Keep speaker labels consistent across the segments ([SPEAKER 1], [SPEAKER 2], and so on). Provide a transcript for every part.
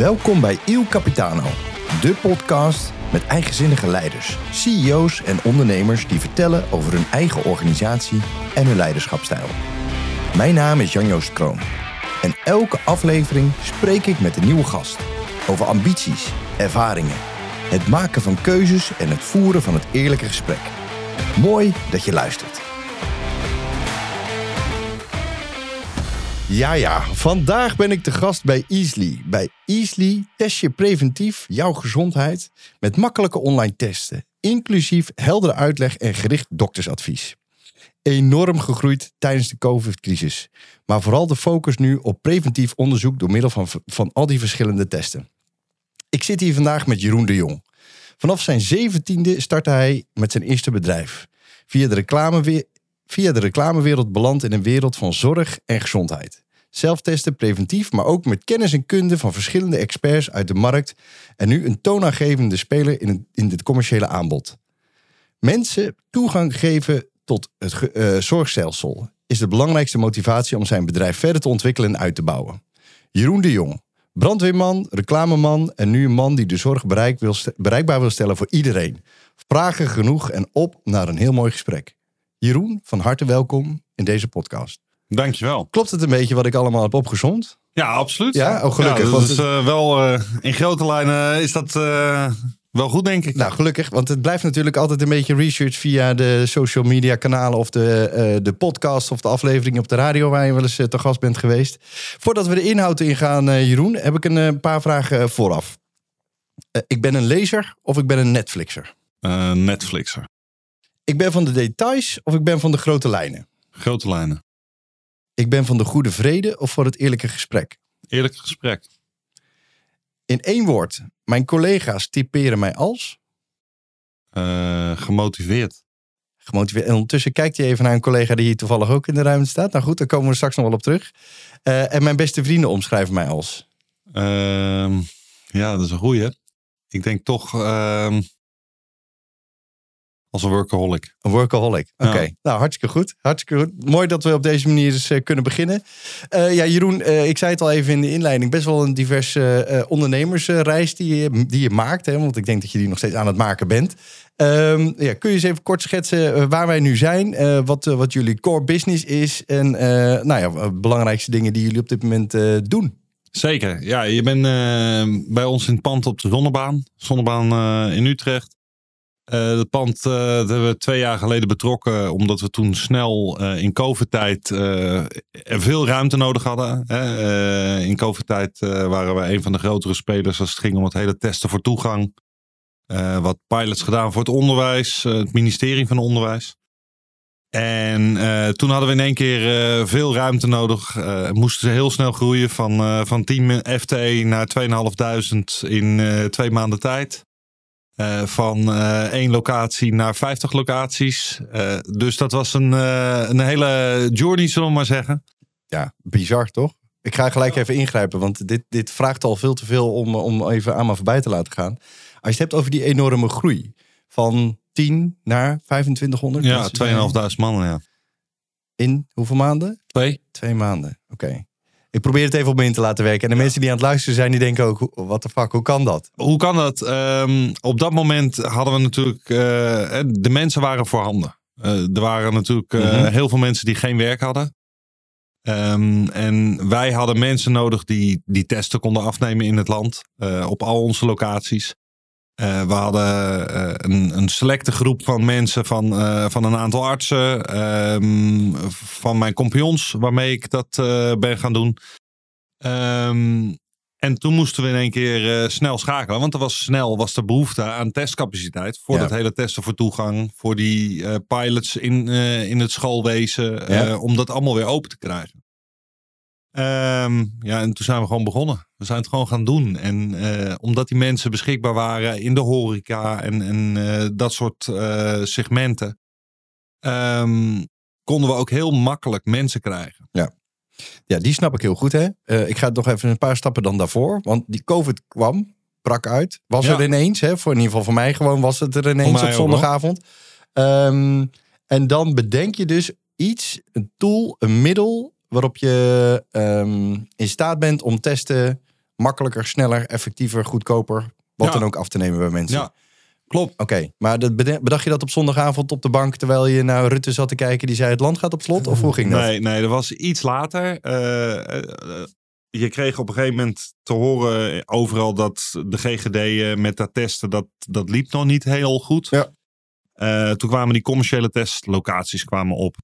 [SPEAKER 1] Welkom bij Il Capitano, de podcast met eigenzinnige leiders, CEO's en ondernemers die vertellen over hun eigen organisatie en hun leiderschapstijl. Mijn naam is Jan-Joost Kroon en elke aflevering spreek ik met een nieuwe gast over ambities, ervaringen, het maken van keuzes en het voeren van het eerlijke gesprek. Mooi dat je luistert. Ja, ja. Vandaag ben ik te gast bij Easly. Bij Easly test je preventief jouw gezondheid met makkelijke online testen, inclusief heldere uitleg en gericht doktersadvies. Enorm gegroeid tijdens de COVID-crisis, maar vooral de focus nu op preventief onderzoek door middel van, van al die verschillende testen. Ik zit hier vandaag met Jeroen de Jong. Vanaf zijn zeventiende startte hij met zijn eerste bedrijf. Via de, reclame, via de reclamewereld beland in een wereld van zorg en gezondheid. Zelftesten preventief, maar ook met kennis en kunde van verschillende experts uit de markt. En nu een toonaangevende speler in het, in het commerciële aanbod. Mensen toegang geven tot het uh, zorgstelsel is de belangrijkste motivatie om zijn bedrijf verder te ontwikkelen en uit te bouwen. Jeroen de Jong, brandweerman, reclameman en nu een man die de zorg wil bereikbaar wil stellen voor iedereen. Vragen genoeg en op naar een heel mooi gesprek. Jeroen, van harte welkom in deze podcast.
[SPEAKER 2] Dankjewel.
[SPEAKER 1] Klopt het een beetje wat ik allemaal heb opgezond?
[SPEAKER 2] Ja, absoluut.
[SPEAKER 1] Ja, oh, gelukkig.
[SPEAKER 2] Ja, is uh, wel uh, in grote lijnen is dat uh, wel goed, denk ik.
[SPEAKER 1] Nou, gelukkig, want het blijft natuurlijk altijd een beetje research via de social media kanalen of de, de podcast of de afleveringen op de radio waar je wel eens te gast bent geweest. Voordat we de inhoud ingaan, Jeroen, heb ik een paar vragen vooraf. ik ben een lezer of ik ben een Netflixer?
[SPEAKER 2] Netflixer.
[SPEAKER 1] Ik ben van de details of ik ben van de grote lijnen?
[SPEAKER 2] Grote lijnen.
[SPEAKER 1] Ik ben van de goede vrede of voor het eerlijke gesprek?
[SPEAKER 2] Eerlijk gesprek.
[SPEAKER 1] In één woord, mijn collega's typeren mij als?
[SPEAKER 2] Uh, gemotiveerd.
[SPEAKER 1] Gemotiveerd. En ondertussen kijkt hij even naar een collega die hier toevallig ook in de ruimte staat. Nou goed, daar komen we straks nog wel op terug. Uh, en mijn beste vrienden omschrijven mij als?
[SPEAKER 2] Uh, ja, dat is een goeie. Ik denk toch ehm, als een workaholic.
[SPEAKER 1] Een workaholic. Oké. Nou, hartstikke goed. Hartstikke goed. Mooi dat we op deze manier eens uh, kunnen beginnen. Uh, ja, Jeroen, uh, ik zei het al even in de inleiding. Best wel een diverse ondernemersreis die je, die je maakt. Hè, want ik denk dat je die nog steeds aan het maken bent. Um, ja, kun je eens even kort schetsen waar wij nu zijn? wat, wat jullie core business is? En nou ja, belangrijkste dingen die jullie op dit moment doen?
[SPEAKER 2] Zeker. Ja, je bent bij ons in het pand op de Zonnebaan. Zonnebaan in Utrecht. Pand uh, dat hebben we twee jaar geleden betrokken, omdat we toen snel uh, in COVID-tijd veel ruimte nodig hadden. in COVID-tijd waren we een van de grotere spelers als het ging om het hele testen voor toegang. wat pilots gedaan voor het onderwijs, het ministerie van Onderwijs. En toen hadden we in één keer veel ruimte nodig. moesten ze heel snel groeien van, van 10 FTE naar 2.500 in twee maanden tijd. Uh, van uh, één locatie naar 50 locaties. Uh, dus dat was een, een hele journey, zullen we maar zeggen.
[SPEAKER 1] Ja, bizar toch? Ik ga gelijk even ingrijpen, want dit, dit vraagt al veel te veel om, om even aan me voorbij te laten gaan. Als je het hebt over die enorme groei van 10 naar 2500.
[SPEAKER 2] Ja, 2.500 mannen, ja.
[SPEAKER 1] In hoeveel maanden?
[SPEAKER 2] Twee.
[SPEAKER 1] Twee maanden, oké. Ik probeer het even op me in te laten werken. En de mensen die aan het luisteren zijn, die denken ook, wat de fuck, hoe kan dat?
[SPEAKER 2] Hoe kan dat? Um, op dat moment hadden we natuurlijk, uh, de mensen waren voorhanden. Uh, er waren natuurlijk uh, mm-hmm. heel veel mensen die geen werk hadden. Um, en wij hadden mensen nodig die die testen konden afnemen in het land. op al onze locaties. Uh, we hadden uh, een, een, selecte groep van mensen van, uh, van een aantal artsen, um, van mijn compagnons, waarmee ik dat ben gaan doen. Um, en toen moesten we in één keer snel schakelen, want er was snel was de behoefte aan testcapaciteit voor ja. dat hele testen voor toegang, voor die pilots in, in het schoolwezen, ja. om dat allemaal weer open te krijgen. Um, ja, en toen zijn we gewoon begonnen. We zijn het gewoon gaan doen. En uh, omdat die mensen beschikbaar waren in de horeca en, en uh, dat soort uh, segmenten, um, konden we ook heel makkelijk mensen krijgen.
[SPEAKER 1] Ja. Ja, die snap ik heel goed. Hè? ik ga nog even een paar stappen dan daarvoor. Want die COVID kwam, brak uit. Was ja. er ineens, hè? Voor, in ieder geval voor mij gewoon was het er ineens op zondagavond. Um, en dan bedenk je dus iets, een tool, een middel waarop je um, in staat bent om testen makkelijker, sneller, effectiever, goedkoper. Wat
[SPEAKER 2] Ja.
[SPEAKER 1] dan ook af te nemen bij mensen.
[SPEAKER 2] Ja, klopt.
[SPEAKER 1] Oké, maar bedacht je dat op zondagavond op de bank terwijl je naar Rutte zat te kijken die zei het land gaat op slot? Of hoe ging dat?
[SPEAKER 2] Nee, nee, dat was iets later. Eh, eh, je kreeg op een gegeven moment te horen overal dat de GGD eh, met dat testen, dat, dat liep nog niet heel goed.
[SPEAKER 1] Ja.
[SPEAKER 2] Toen kwamen die commerciële testlocaties kwamen op.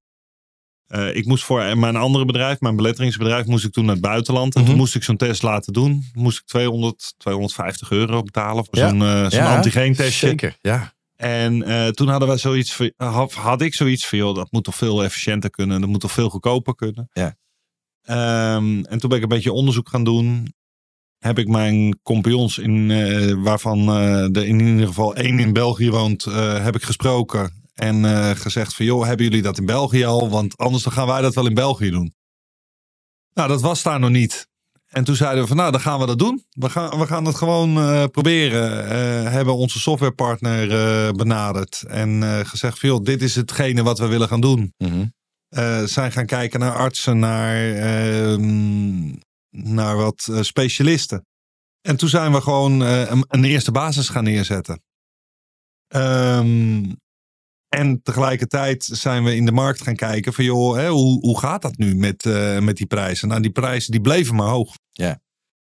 [SPEAKER 2] Eh, ik moest voor mijn andere bedrijf, mijn beletteringsbedrijf, moest ik toen naar het buitenland. En
[SPEAKER 1] Mhm.
[SPEAKER 2] toen moest ik zo'n test laten doen. Moest ik 200, 250 euro betalen voor
[SPEAKER 1] Ja.
[SPEAKER 2] zo'n zo'n
[SPEAKER 1] Ja,
[SPEAKER 2] antigeentestje.
[SPEAKER 1] Zeker, ja.
[SPEAKER 2] En eh, toen hadden we zoiets van, had, had ik zoiets van, joh, dat moet toch veel efficiënter kunnen. Dat moet toch veel goedkoper kunnen.
[SPEAKER 1] Ja.
[SPEAKER 2] Ehm, en toen ben ik een beetje onderzoek gaan doen. Heb ik mijn compagnons, in, waarvan er in ieder geval één in België woont, heb ik gesproken. En eh, gezegd van, joh, hebben jullie dat in België al? Want anders dan gaan wij dat wel in België doen. Nou, dat was daar nog niet. En toen zeiden we van, nou, dan gaan we dat doen. We gaan, we gaan het gewoon eh, proberen. Eh, hebben onze softwarepartner benaderd. En gezegd van, joh, dit is hetgene wat we willen gaan doen. Eh, zijn gaan kijken naar artsen, naar, ehm, naar wat specialisten. En toen zijn we gewoon een, een eerste basis gaan neerzetten. Ehm, en tegelijkertijd zijn we in de markt gaan kijken van joh, hè, hoe, hoe gaat dat nu met, eh, met die prijzen? Nou, die prijzen die bleven maar hoog.
[SPEAKER 1] Ja.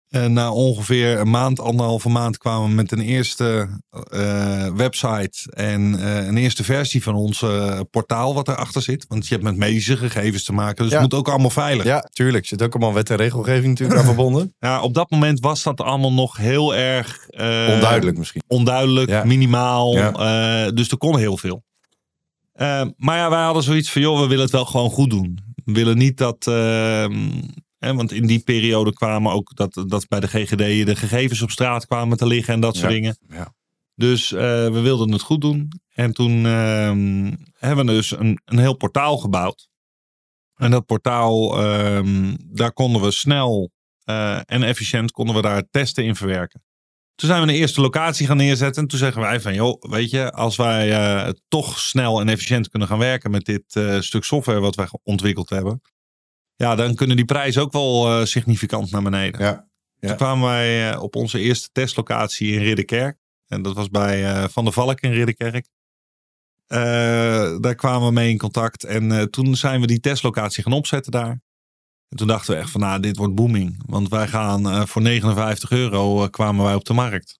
[SPEAKER 2] En na ongeveer een maand, anderhalve maand kwamen we met een eerste eh, website en eh, een eerste versie van ons portaal wat erachter zit. Want je hebt met medische gegevens te maken, dus
[SPEAKER 1] Ja.
[SPEAKER 2] het moet ook allemaal veilig.
[SPEAKER 1] Ja, tuurlijk. Er zit ook allemaal wet en regelgeving natuurlijk aan verbonden.
[SPEAKER 2] Ja, op dat moment was dat allemaal nog heel erg
[SPEAKER 1] Onduidelijk misschien.
[SPEAKER 2] onduidelijk,
[SPEAKER 1] Ja.
[SPEAKER 2] minimaal.
[SPEAKER 1] Ja.
[SPEAKER 2] dus er kon heel veel. Eh, maar ja, wij hadden zoiets van, joh, we willen het wel gewoon goed doen. We willen niet dat... ehm, hè, want in die periode kwamen ook dat, dat bij de GGD de gegevens op straat kwamen te liggen en dat soort
[SPEAKER 1] Ja.
[SPEAKER 2] dingen.
[SPEAKER 1] Ja.
[SPEAKER 2] Dus eh, we wilden het goed doen. En toen ehm, hebben we dus een, een heel portaal gebouwd. En dat portaal, ehm, daar konden we snel eh, en efficiënt konden we daar testen in verwerken. Toen zijn we een eerste locatie gaan neerzetten. En toen zeggen wij van, joh, weet je, als wij eh, toch snel en efficiënt kunnen gaan werken met dit eh, stuk software wat wij ontwikkeld hebben. Ja, dan kunnen die prijzen ook wel eh, significant naar beneden.
[SPEAKER 1] Ja. Ja.
[SPEAKER 2] Toen kwamen wij op onze eerste testlocatie in Ridderkerk. En dat was bij Van der Valk in Ridderkerk. Daar kwamen we mee in contact. En toen zijn we die testlocatie gaan opzetten daar. En toen dachten we echt van, nou, dit wordt booming. Want wij gaan eh, voor 59 euro eh, kwamen wij op de markt.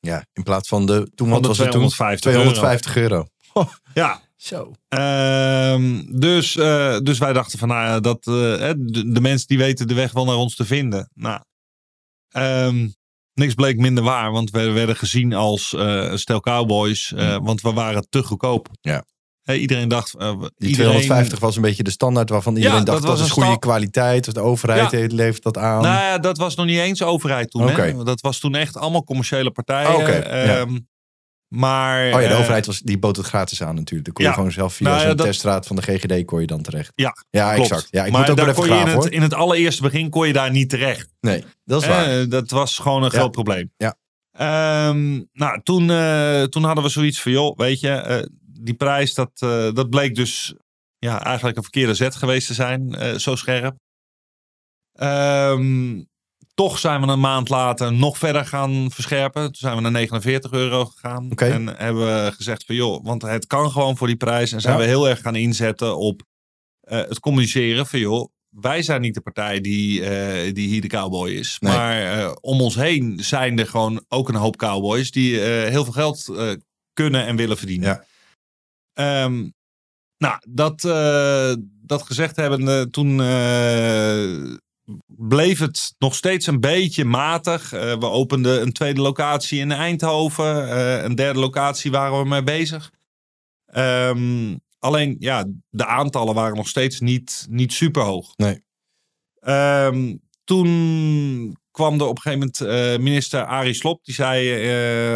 [SPEAKER 1] ja, in plaats van de... Toen
[SPEAKER 2] Van
[SPEAKER 1] wat
[SPEAKER 2] de
[SPEAKER 1] was het toen?
[SPEAKER 2] 250
[SPEAKER 1] 250 euro.
[SPEAKER 2] Ja,
[SPEAKER 1] Zo.
[SPEAKER 2] Ehm, dus, eh, dus wij dachten van, nou ja, dat, eh, hè, de, de mensen die weten de weg wel naar ons te vinden. Nou, ehm, niks bleek minder waar, want we werden gezien als eh, stel cowboys, eh, want we waren te goedkoop.
[SPEAKER 1] Ja.
[SPEAKER 2] Iedereen dacht, eh,
[SPEAKER 1] Die
[SPEAKER 2] iedereen,
[SPEAKER 1] 250 was een beetje de standaard waarvan iedereen
[SPEAKER 2] Ja,
[SPEAKER 1] dacht
[SPEAKER 2] dat
[SPEAKER 1] dat,
[SPEAKER 2] was
[SPEAKER 1] is
[SPEAKER 2] een
[SPEAKER 1] goede
[SPEAKER 2] sta-
[SPEAKER 1] kwaliteit. De overheid
[SPEAKER 2] Ja.
[SPEAKER 1] levert dat aan.
[SPEAKER 2] Nou ja, dat was nog niet eens overheid toen. Hè? Dat was toen echt allemaal commerciële partijen.
[SPEAKER 1] Oké, ja.
[SPEAKER 2] ehm, Maar,
[SPEAKER 1] oh ja, de
[SPEAKER 2] eh,
[SPEAKER 1] overheid was, die bood het gratis aan natuurlijk. Dan kon
[SPEAKER 2] Ja.
[SPEAKER 1] je gewoon zelf via
[SPEAKER 2] Nou
[SPEAKER 1] zo'n
[SPEAKER 2] dat-
[SPEAKER 1] testraad van de GGD kon je dan terecht.
[SPEAKER 2] Ja,
[SPEAKER 1] Ja,
[SPEAKER 2] klopt.
[SPEAKER 1] exact. Ja, ik
[SPEAKER 2] maar
[SPEAKER 1] moet ook
[SPEAKER 2] daar kon je in het, in het allereerste begin kon je daar niet terecht.
[SPEAKER 1] Nee, dat is waar.
[SPEAKER 2] Dat was gewoon een
[SPEAKER 1] Ja.
[SPEAKER 2] groot probleem.
[SPEAKER 1] Ja.
[SPEAKER 2] Ehm, nou, toen, eh, toen hadden we zoiets van, joh, weet je, die prijs, dat, eh, dat bleek dus ja, eigenlijk een verkeerde zet geweest te zijn, eh, zo scherp. Ehm, toch zijn we een maand later nog verder gaan verscherpen. Toen zijn we naar 49 euro gegaan. En hebben we gezegd van, joh, want het kan gewoon voor die prijs. En zijn
[SPEAKER 1] Ja.
[SPEAKER 2] we heel erg gaan inzetten op eh, het communiceren van, joh, wij zijn niet de partij die, die hier de cowboy is.
[SPEAKER 1] Nee.
[SPEAKER 2] Maar om ons heen zijn er gewoon ook een hoop cowboys die heel veel geld kunnen en willen verdienen.
[SPEAKER 1] Ja.
[SPEAKER 2] Ehm, nou, dat, eh, dat gezegd hebbende, toen eh, bleef het nog steeds een beetje matig. Eh, we openden een tweede locatie in Eindhoven. Een derde locatie waren we mee bezig. Ehm, alleen, ja, de aantallen waren nog steeds niet, niet super hoog.
[SPEAKER 1] Nee.
[SPEAKER 2] Ehm, toen kwam er op een gegeven moment eh, minister Arie Slob. Die zei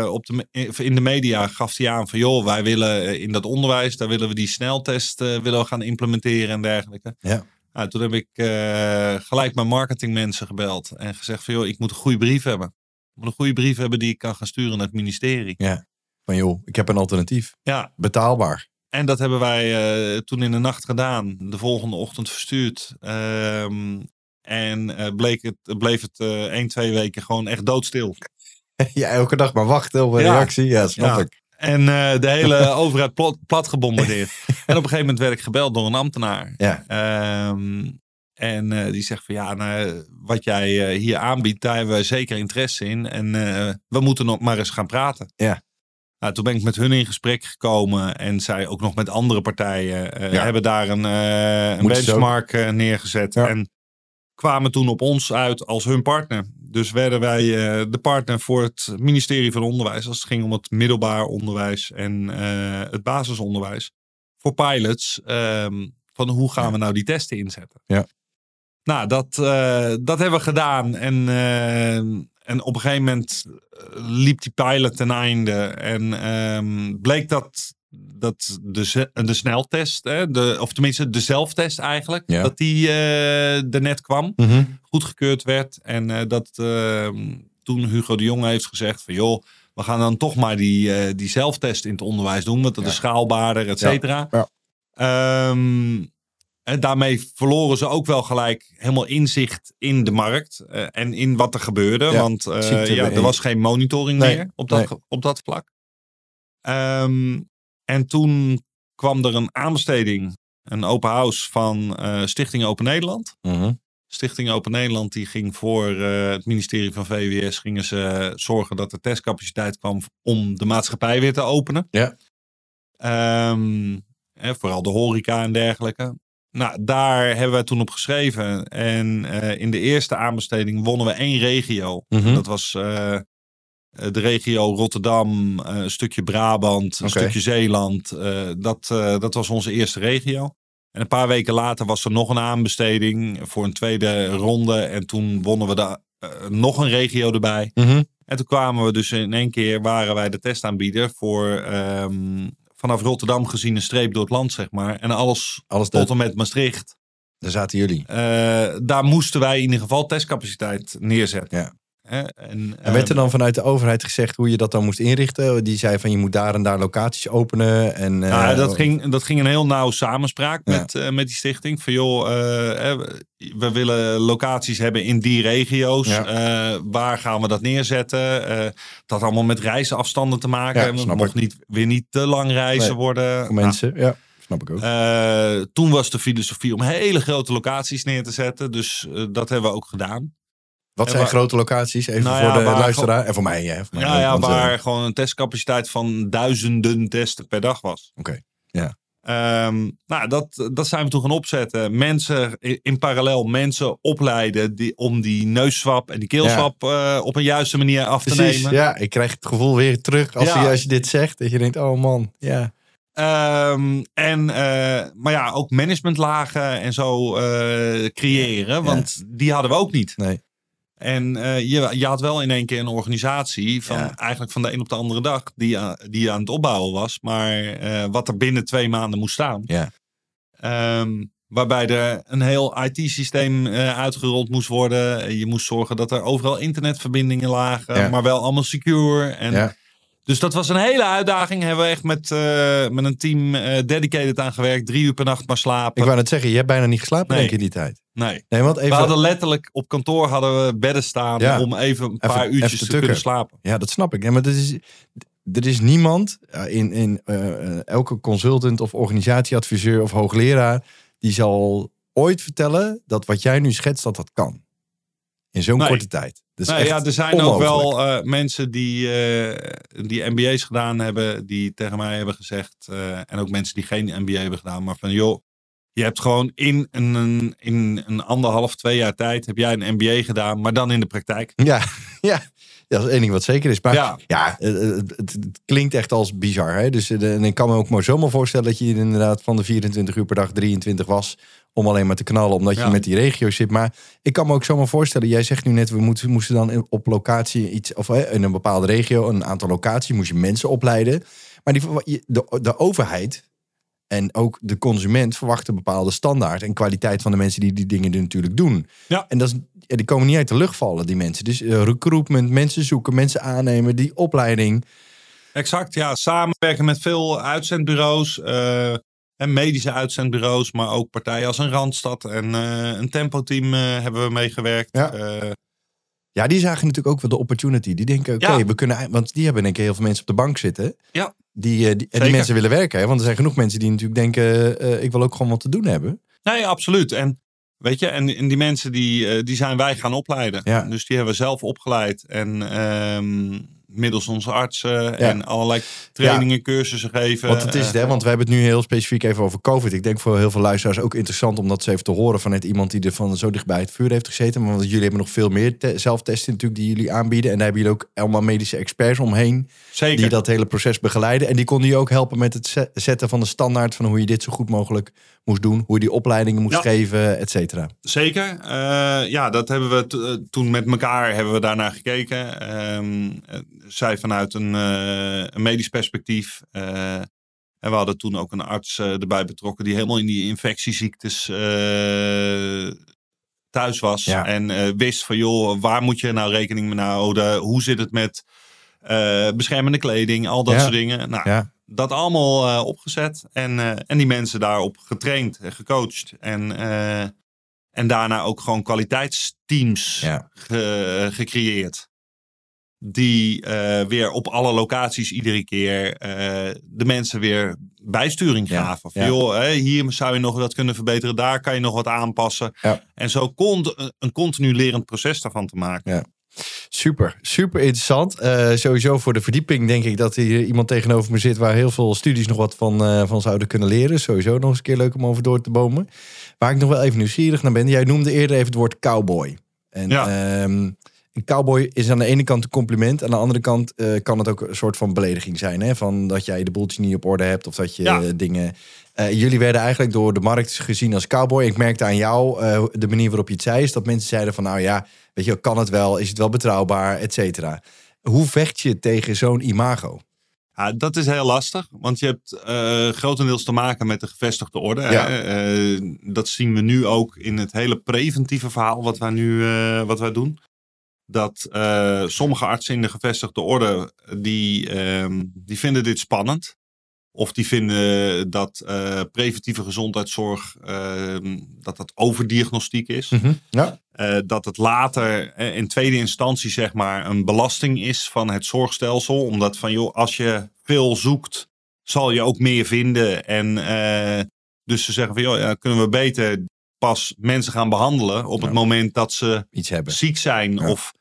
[SPEAKER 2] eh, op de, me- in de media, gaf hij aan van... joh, wij willen eh, in dat onderwijs, daar willen we die sneltest eh, willen we gaan implementeren en dergelijke.
[SPEAKER 1] Ja.
[SPEAKER 2] Nou, toen heb ik eh, gelijk mijn marketingmensen gebeld en gezegd van... joh, ik moet een goede brief hebben. Ik moet een goede brief hebben die ik kan gaan sturen naar het ministerie.
[SPEAKER 1] Van joh, ik heb een alternatief.
[SPEAKER 2] Ja,
[SPEAKER 1] Betaalbaar.
[SPEAKER 2] en dat hebben wij eh, toen in de nacht gedaan. De volgende ochtend verstuurd. Ehm, En eh, bleek het, bleef het eh 1, 2 weken gewoon echt doodstil.
[SPEAKER 1] ja, elke dag maar wachten op een
[SPEAKER 2] Ja.
[SPEAKER 1] reactie. Ja, snap
[SPEAKER 2] Ja.
[SPEAKER 1] ik.
[SPEAKER 2] En eh, de hele overheid plat, plat gebombardeerd. en op een gegeven moment werd ik gebeld door een ambtenaar.
[SPEAKER 1] Ja.
[SPEAKER 2] Ehm, en eh, die zegt van ja, nou, wat jij eh, hier aanbiedt, daar hebben we zeker interesse in. En eh, we moeten nog maar eens gaan praten.
[SPEAKER 1] Ja.
[SPEAKER 2] Nou, toen ben ik met hun in gesprek gekomen en zij ook nog met andere partijen eh,
[SPEAKER 1] Ja.
[SPEAKER 2] hebben daar een, eh, een benchmark eh, neergezet.
[SPEAKER 1] Ja.
[SPEAKER 2] En kwamen toen op ons uit als hun partner. Dus werden wij eh, de partner voor het ministerie van Onderwijs als het ging om het middelbaar onderwijs en eh, het basisonderwijs. Voor pilots ehm, van hoe gaan we nou die testen inzetten.
[SPEAKER 1] Ja.
[SPEAKER 2] Nou, dat, eh, dat hebben we gedaan. En, en op een gegeven moment liep die pilot ten einde. En ehm, bleek dat, dat de, de sneltest, hè, de, of tenminste de zelftest eigenlijk,
[SPEAKER 1] Ja.
[SPEAKER 2] dat die eh, er net kwam
[SPEAKER 1] Mhm.
[SPEAKER 2] goedgekeurd werd. En eh, dat ehm, toen Hugo de Jonge heeft gezegd van joh, we gaan dan toch maar die, eh, die zelftest in het onderwijs doen. Want dat
[SPEAKER 1] Ja.
[SPEAKER 2] is schaalbaarder, et cetera.
[SPEAKER 1] Ja.
[SPEAKER 2] Ehm, en daarmee verloren ze ook wel gelijk helemaal inzicht in de markt en in wat er gebeurde. Want ja, er was geen monitoring
[SPEAKER 1] Nee,
[SPEAKER 2] meer op dat,
[SPEAKER 1] nee.
[SPEAKER 2] op dat vlak. Ehm, en toen kwam er een aanbesteding, een open house van eh, Stichting Open Nederland.
[SPEAKER 1] Mhm.
[SPEAKER 2] Stichting Open Nederland die ging voor eh, het ministerie van VWS gingen ze zorgen dat er testcapaciteit kwam om de maatschappij weer te openen.
[SPEAKER 1] Ja.
[SPEAKER 2] Ehm, hè, vooral de horeca en dergelijke. Nou, daar hebben wij toen op geschreven. En eh, in de eerste aanbesteding wonnen we één regio.
[SPEAKER 1] Mhm.
[SPEAKER 2] Dat was de regio Rotterdam, eh, een stukje Brabant, een stukje Zeeland. Eh, dat, eh, dat was onze eerste regio. En een paar weken later was er nog een aanbesteding voor een tweede ronde. En toen wonnen we daar eh, nog een regio erbij.
[SPEAKER 1] Mhm.
[SPEAKER 2] En toen kwamen we dus in één keer, waren wij de testaanbieder voor ehm, vanaf Rotterdam gezien een streep door het land, zeg maar. En alles
[SPEAKER 1] Alles
[SPEAKER 2] tot en met Maastricht.
[SPEAKER 1] daar zaten jullie.
[SPEAKER 2] Eh, daar moesten wij in ieder geval testcapaciteit neerzetten.
[SPEAKER 1] Ja.
[SPEAKER 2] En,
[SPEAKER 1] En werd er
[SPEAKER 2] ehm,
[SPEAKER 1] dan vanuit de overheid gezegd hoe je dat dan moest inrichten? Die zei van je moet daar en daar locaties openen. En, eh,
[SPEAKER 2] Nou, dat, ging, dat ging een heel nauw samenspraak
[SPEAKER 1] Ja.
[SPEAKER 2] met, eh, met die stichting. Van joh, eh, we willen locaties hebben in die regio's.
[SPEAKER 1] Ja.
[SPEAKER 2] Waar gaan we dat neerzetten? Dat had allemaal met reisafstanden te maken.
[SPEAKER 1] Ja,
[SPEAKER 2] Het mocht
[SPEAKER 1] ik.
[SPEAKER 2] niet, weer niet te lang reizen
[SPEAKER 1] Nee,
[SPEAKER 2] worden.
[SPEAKER 1] voor mensen. Ja, snap ik ook.
[SPEAKER 2] Toen was de filosofie om hele grote locaties neer te zetten. Dus dat hebben we ook gedaan.
[SPEAKER 1] Wat zijn
[SPEAKER 2] waar-
[SPEAKER 1] grote locaties? Even
[SPEAKER 2] Nou
[SPEAKER 1] voor de
[SPEAKER 2] waar
[SPEAKER 1] luisteraar. En voor mij. Hè, voor mij
[SPEAKER 2] Ja,
[SPEAKER 1] ook,
[SPEAKER 2] ja
[SPEAKER 1] want,
[SPEAKER 2] waar gewoon een testcapaciteit van duizenden testen per dag was.
[SPEAKER 1] Oké, ja.
[SPEAKER 2] Ehm, nou, dat, dat zijn we toen gaan opzetten. Mensen in, parallel mensen opleiden die, om die neusswap en die keelswap eh, op een juiste manier af te
[SPEAKER 1] Precies,
[SPEAKER 2] nemen.
[SPEAKER 1] ja. Ik krijg het gevoel weer terug als,
[SPEAKER 2] Ja.
[SPEAKER 1] je, als je dit zegt. Dat je denkt, oh man, ja.
[SPEAKER 2] Ehm, en, eh, maar ja, ook managementlagen en zo eh, creëren. Want die hadden we ook niet.
[SPEAKER 1] Nee.
[SPEAKER 2] En eh, je, je had wel in één keer een organisatie van
[SPEAKER 1] Ja.
[SPEAKER 2] eigenlijk van de een op de andere dag die, aan- die aan het opbouwen was. Maar eh, wat er binnen twee maanden moest staan.
[SPEAKER 1] Ja.
[SPEAKER 2] Ehm, waarbij er een heel IT-systeem eh, uitgerold moest worden. Je moest zorgen dat er overal internetverbindingen lagen,
[SPEAKER 1] Ja.
[SPEAKER 2] maar wel allemaal secure. En
[SPEAKER 1] Ja.
[SPEAKER 2] Dus dat was een hele uitdaging. Hebben we echt met, eh, met een team eh, dedicated aan gewerkt. Drie uur per nacht maar slapen.
[SPEAKER 1] Ik wou net zeggen, je hebt bijna niet geslapen
[SPEAKER 2] Nee.
[SPEAKER 1] denk ik in die tijd.
[SPEAKER 2] Nee.
[SPEAKER 1] Nee, want even...
[SPEAKER 2] We hadden letterlijk op kantoor hadden we bedden staan
[SPEAKER 1] Ja.
[SPEAKER 2] om even een paar
[SPEAKER 1] even
[SPEAKER 2] uurtjes
[SPEAKER 1] te
[SPEAKER 2] kunnen slapen.
[SPEAKER 1] Ja, dat snap ik. Nee, maar dat is, er is niemand eh, in, in elke consultant of organisatieadviseur of hoogleraar die zal ooit vertellen dat wat jij nu schetst, dat dat kan. In zo'n
[SPEAKER 2] Nee.
[SPEAKER 1] korte tijd.
[SPEAKER 2] Nou
[SPEAKER 1] echt
[SPEAKER 2] ja, er zijn ook wel eh, mensen die, eh, die MBA's gedaan hebben, die tegen mij hebben gezegd, eh, en ook mensen die geen MBA hebben gedaan, maar van joh, je hebt gewoon in een, in een anderhalf, twee jaar tijd, heb jij een MBA gedaan, maar dan in de praktijk.
[SPEAKER 1] Ja, ja. Dat is één ding wat zeker is. Maar ja,
[SPEAKER 2] Ja.
[SPEAKER 1] het, klinkt echt als bizar. Hè? Dus de- en ik kan me ook maar zomaar voorstellen dat je inderdaad van de 24 uur per dag 23 was. Om alleen maar te knallen, omdat je
[SPEAKER 2] Ja.
[SPEAKER 1] met die regio zit. Maar ik kan me ook zomaar voorstellen. Jij zegt nu net, we moeten, moesten dan op locatie iets, of in een bepaalde regio, een aantal locaties, moest je mensen opleiden. Maar die, de, de overheid en ook de consument verwachten een bepaalde standaard en kwaliteit van de mensen die die dingen natuurlijk doen.
[SPEAKER 2] Ja.
[SPEAKER 1] En dat is, die komen niet uit de lucht vallen, die mensen. Dus eh, recruitment, mensen zoeken, mensen aannemen, die opleiding.
[SPEAKER 2] Exact, ja. Samenwerken met veel uitzendbureaus. eh, En medische uitzendbureaus, maar ook partijen als een Randstad en uh, een Tempo-team uh, hebben we meegewerkt.
[SPEAKER 1] Ja.
[SPEAKER 2] Uh,
[SPEAKER 1] Ja, die zagen natuurlijk ook wel de opportunity. Die denken, oké,
[SPEAKER 2] Ja.
[SPEAKER 1] we kunnen... Want die hebben denk ik heel veel mensen op de bank zitten.
[SPEAKER 2] Ja.
[SPEAKER 1] Die, eh, die, en die mensen willen werken. Hè? Want er zijn genoeg mensen die natuurlijk denken... eh, ik wil ook gewoon wat te doen hebben.
[SPEAKER 2] nee, absoluut. En weet je, en, en die mensen die, eh, die zijn wij gaan opleiden.
[SPEAKER 1] Ja.
[SPEAKER 2] Dus die hebben we zelf opgeleid. En ehm, middels onze artsen en allerlei trainingen, cursussen geven.
[SPEAKER 1] Want het is het, hè? Want we hebben het nu heel specifiek even over COVID. Ik denk voor heel veel luisteraars ook interessant om dat eens even te horen vanuit iemand die er van zo dicht bij het vuur heeft gezeten. Want jullie hebben nog veel meer te- zelftesten natuurlijk die jullie aanbieden. En daar hebben jullie ook allemaal medische experts omheen
[SPEAKER 2] Zeker.
[SPEAKER 1] die dat hele proces begeleiden. En die konden je ook helpen met het ze- zetten van de standaard van hoe je dit zo goed mogelijk moest doen. Hoe je die opleidingen moest
[SPEAKER 2] Ja.
[SPEAKER 1] geven, et cetera.
[SPEAKER 2] Zeker. Eh, ja, dat hebben we eh, toen met elkaar hebben we daarnaar gekeken. Ehm, eh, zij vanuit een, een medisch perspectief. en we hadden toen ook een arts erbij betrokken die helemaal in die infectieziektes thuis was.
[SPEAKER 1] Ja.
[SPEAKER 2] En wist van joh, waar moet je nou rekening mee houden? Hoe zit het met beschermende kleding? Al dat
[SPEAKER 1] Ja.
[SPEAKER 2] soort dingen. Nou,
[SPEAKER 1] Ja.
[SPEAKER 2] Dat allemaal eh, opgezet en, eh, en die mensen daarop getraind en gecoacht. En, eh, en daarna ook gewoon kwaliteitsteams
[SPEAKER 1] Ja.
[SPEAKER 2] ge- gecreëerd. Die weer op alle locaties iedere keer de mensen weer bijsturing gaven.
[SPEAKER 1] Ja.
[SPEAKER 2] joh, hè, hier zou je nog wat kunnen verbeteren, daar kan je nog wat aanpassen.
[SPEAKER 1] Ja.
[SPEAKER 2] En zo cont- een continu lerend proces daarvan te maken.
[SPEAKER 1] Super, super interessant. Eh, sowieso voor de verdieping denk ik dat hier iemand tegenover me zit waar heel veel studies nog wat van, eh, van zouden kunnen leren. Sowieso nog eens een keer leuk om over door te bomen. Waar ik nog wel even nieuwsgierig naar ben. Jij noemde eerder even het woord cowboy. En
[SPEAKER 2] Ja.
[SPEAKER 1] ehm, een cowboy is aan de ene kant een compliment. Aan de andere kant eh, kan het ook een soort van belediging zijn. Hè? Van dat jij de boeltje niet op orde hebt of dat je
[SPEAKER 2] Ja.
[SPEAKER 1] dingen... Jullie werden eigenlijk door de markt gezien als cowboy. Ik merkte aan jou, de manier waarop je het zei, is dat mensen zeiden van nou ja, weet je, kan het wel, is het wel betrouwbaar, et cetera. Hoe vecht je tegen zo'n imago?
[SPEAKER 2] Ja, dat is heel lastig, want je hebt eh, grotendeels te maken met de gevestigde orde.
[SPEAKER 1] Ja.
[SPEAKER 2] Eh, dat zien we nu ook in het hele preventieve verhaal wat wij nu eh, wat wij doen. Dat sommige artsen in de gevestigde orde, die, ehm, die vinden dit spannend. Of die vinden dat eh, preventieve gezondheidszorg, ehm, dat dat overdiagnostiek is.
[SPEAKER 1] Ja,
[SPEAKER 2] Eh, dat het later eh, in tweede instantie zeg maar een belasting is van het zorgstelsel. Omdat van joh, als je veel zoekt, zal je ook meer vinden. En dus ze zeggen van joh, ja, kunnen we beter pas mensen gaan behandelen op het moment dat ze
[SPEAKER 1] iets hebben.
[SPEAKER 2] ziek zijn.
[SPEAKER 1] Ja.
[SPEAKER 2] Of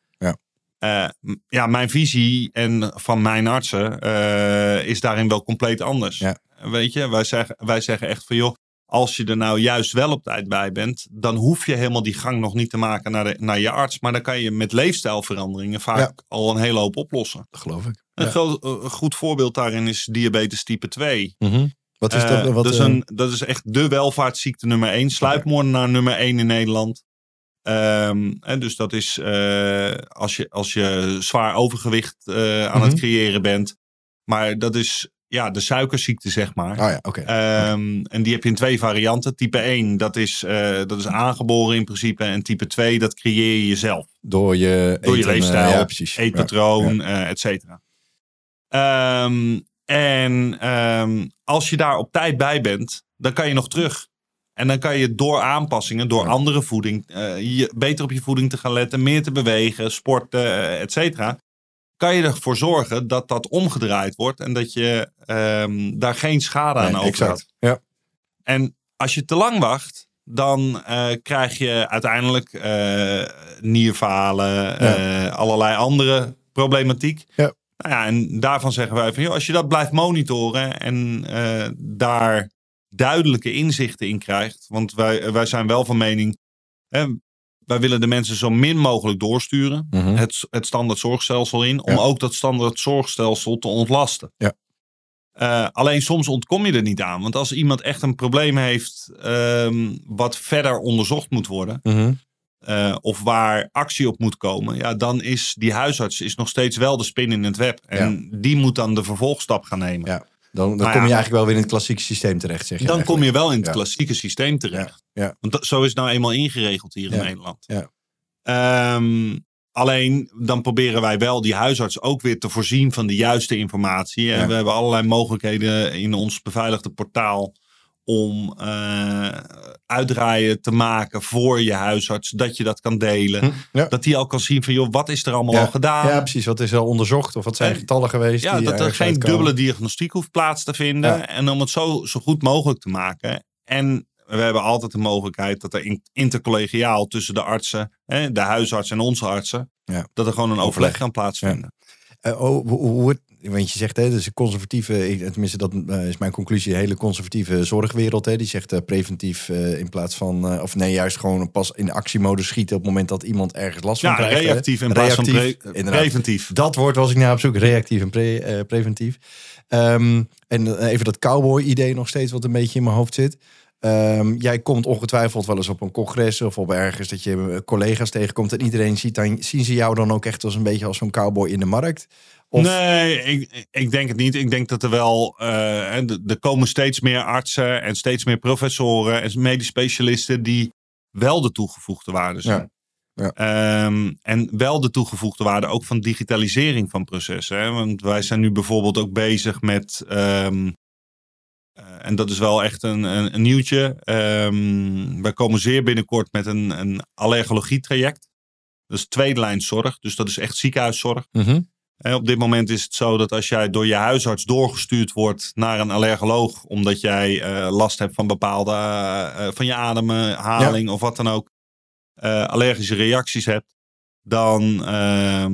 [SPEAKER 1] Ja.
[SPEAKER 2] eh, ja, mijn visie en van mijn artsen eh, is daarin wel compleet anders.
[SPEAKER 1] Ja.
[SPEAKER 2] Weet je, wij zeggen, wij zeggen echt van joh, als je er nou juist wel op tijd bij bent, dan hoef je helemaal die gang nog niet te maken naar, de, naar je arts. Maar dan kan je met leefstijlveranderingen vaak
[SPEAKER 1] Ja.
[SPEAKER 2] al een hele hoop oplossen.
[SPEAKER 1] Dat geloof ik.
[SPEAKER 2] Een,
[SPEAKER 1] Ja.
[SPEAKER 2] groot- een goed voorbeeld daarin is diabetes type 2.
[SPEAKER 1] Mhm. Wat is dat?
[SPEAKER 2] Eh,
[SPEAKER 1] Wat,
[SPEAKER 2] dat, is
[SPEAKER 1] eh,
[SPEAKER 2] een, dat is echt de welvaartsziekte nummer 1. Sluipmoordenaar nummer 1 in Nederland. Ehm, en dus dat is eh, als, je, als je zwaar overgewicht eh, aan
[SPEAKER 1] Mhm.
[SPEAKER 2] het creëren bent. Maar dat is ja, de suikerziekte, zeg maar.
[SPEAKER 1] Oh ja, oké.
[SPEAKER 2] Ehm, en die heb je in twee varianten. Type 1, dat is, eh, dat is aangeboren in principe. En type 2, dat creëer je zelf.
[SPEAKER 1] door je,
[SPEAKER 2] Door je
[SPEAKER 1] eten,
[SPEAKER 2] leefstijl,
[SPEAKER 1] ja, precies.
[SPEAKER 2] eetpatroon, et cetera. Ehm, en als je daar op tijd bij bent, dan kan je nog terug. En dan kan je door aanpassingen, door andere voeding, eh, je, beter op je voeding te gaan letten, meer te bewegen, sporten, eh, et cetera. Kan je ervoor zorgen dat dat omgedraaid wordt en dat je ehm, daar geen schade aan overhoudt.
[SPEAKER 1] Ja.
[SPEAKER 2] En als je te lang wacht, dan eh, krijg je uiteindelijk nierfalen, allerlei andere problematiek.
[SPEAKER 1] Ja.
[SPEAKER 2] Nou ja, en daarvan zeggen wij van, joh, als je dat blijft monitoren en daar duidelijke inzichten in krijgt. Want wij, wij zijn wel van mening, hè, wij willen de mensen zo min mogelijk doorsturen.
[SPEAKER 1] Mhm.
[SPEAKER 2] Het, het standaard zorgstelsel in, om
[SPEAKER 1] Ja.
[SPEAKER 2] ook dat standaard zorgstelsel te ontlasten.
[SPEAKER 1] Ja.
[SPEAKER 2] Eh, alleen soms ontkom je er niet aan. Want als iemand echt een probleem heeft ehm, wat verder onderzocht moet worden,
[SPEAKER 1] Mhm.
[SPEAKER 2] eh, of waar actie op moet komen, ja, dan is die huisarts is nog steeds wel de spin in het web. En die moet dan de vervolgstap gaan nemen.
[SPEAKER 1] Ja. Dan, dan kom je eigenlijk wel weer in het klassieke systeem terecht, zeg je
[SPEAKER 2] dan kom je wel in het klassieke systeem terecht.
[SPEAKER 1] Ja.
[SPEAKER 2] Want dat, zo is het nou eenmaal ingeregeld hier in Nederland.
[SPEAKER 1] ja.
[SPEAKER 2] Ehm, alleen dan proberen wij wel die huisarts ook weer te voorzien van de juiste informatie. En
[SPEAKER 1] Ja.
[SPEAKER 2] we hebben allerlei mogelijkheden in ons beveiligde portaal om uh, uitdraaien te maken voor je huisarts. Dat je dat kan delen. Hm, ja. Dat die al kan zien van, joh, wat is er allemaal al gedaan?
[SPEAKER 1] Ja, precies. Wat is al onderzocht? Of wat zijn getallen geweest?
[SPEAKER 2] Ja, dat er geen dubbele diagnostiek hoeft plaats te vinden. En om het zo, zo goed mogelijk te maken. En we hebben altijd de mogelijkheid dat er intercollegiaal tussen de artsen, hè, de huisarts en onze artsen, dat er gewoon een overleg, kan plaatsvinden.
[SPEAKER 1] Uh, oh, hoe, want je zegt, hè, dus een conservatieve, tenminste dat uh, is mijn conclusie, een hele conservatieve zorgwereld. Hè, die zegt uh, preventief uh, in plaats van, of nee, juist gewoon pas in actiemodus schieten op het moment dat iemand ergens last van
[SPEAKER 2] ja,
[SPEAKER 1] krijgt.
[SPEAKER 2] reactief in plaats van pre preventief.
[SPEAKER 1] Dat woord was ik naar op zoek, reactief en pre preventief. Um, en even dat cowboy-idee nog steeds wat een beetje in mijn hoofd zit. Um, jij komt ongetwijfeld wel eens op een congres of op ergens dat je collega's tegenkomt en iedereen ziet dan, zien ze jou dan ook echt als een beetje als zo'n cowboy in de markt?
[SPEAKER 2] Nee, ik, ik denk het niet. Ik denk dat er wel. Uh, er komen steeds meer artsen en steeds meer professoren en medisch specialisten die wel de toegevoegde waarde zijn. Ja. Ja. Um, en wel de toegevoegde waarde ook van digitalisering van processen. Hè? Want wij zijn nu bijvoorbeeld ook bezig met. Um, uh, en dat is wel echt een, een, een nieuwtje. Um, wij komen zeer binnenkort met een, een allergologie-traject. Dat is tweede lijn zorg, dus dat is echt ziekenhuiszorg. Mm -hmm op dit moment is het zo dat als jij door je huisarts doorgestuurd wordt naar een allergoloog, omdat jij uh, last hebt van bepaalde, uh, van je ademhaling of wat dan ook, uh, allergische reacties hebt, dan uh,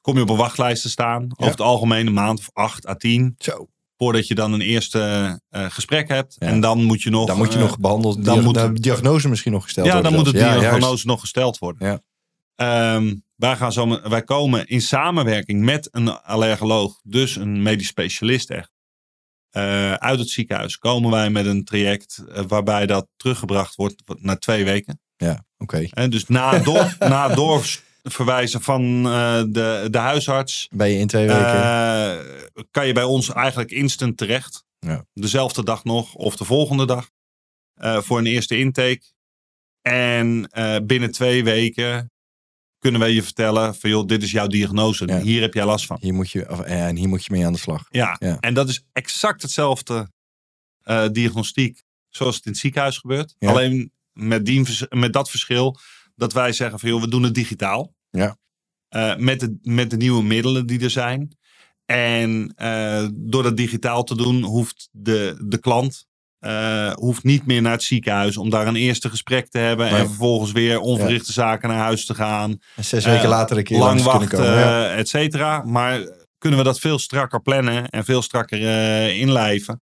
[SPEAKER 2] kom je op een wachtlijst te staan. Ja. Over het algemeen een maand of acht à tien.
[SPEAKER 1] Zo.
[SPEAKER 2] Voordat je dan een eerste gesprek hebt. Ja. En dan moet je nog.
[SPEAKER 1] Dan moet je nog behandeld. Dan moet de diagnose misschien nog gesteld worden.
[SPEAKER 2] Ja, dan moet de diagnose nog gesteld worden. Ja. Um, wij, gaan zo, wij komen in samenwerking met een allergoloog, dus een medisch specialist echt. Uh, uit het ziekenhuis komen wij met een traject uh, waarbij dat teruggebracht wordt na twee weken.
[SPEAKER 1] Ja, oké.
[SPEAKER 2] Okay. En dus na, door, na doorverwijzen van uh, de, de huisarts.
[SPEAKER 1] Ben je in twee weken?
[SPEAKER 2] kan je bij ons eigenlijk instant terecht. Ja. Dezelfde dag nog of de volgende dag. voor een eerste intake. En binnen twee weken kunnen wij je vertellen van joh, dit is jouw diagnose. Hier heb jij last van.
[SPEAKER 1] Hier moet je, en hier moet je mee aan de slag.
[SPEAKER 2] Ja, en dat is exact hetzelfde uh, diagnostiek zoals het in het ziekenhuis gebeurt. Alleen met, die, met dat verschil dat wij zeggen van joh, we doen het digitaal.
[SPEAKER 1] Ja.
[SPEAKER 2] Uh, met, de, met de nieuwe middelen die er zijn. En uh, door dat digitaal te doen, hoeft de, de klant uh, hoeft niet meer naar het ziekenhuis om daar een eerste gesprek te hebben. En vervolgens weer onverrichte zaken naar huis te gaan.
[SPEAKER 1] En zes weken later een keer
[SPEAKER 2] lang wachten, komen, ja. et cetera. Maar kunnen we dat veel strakker plannen en veel strakker inlijven.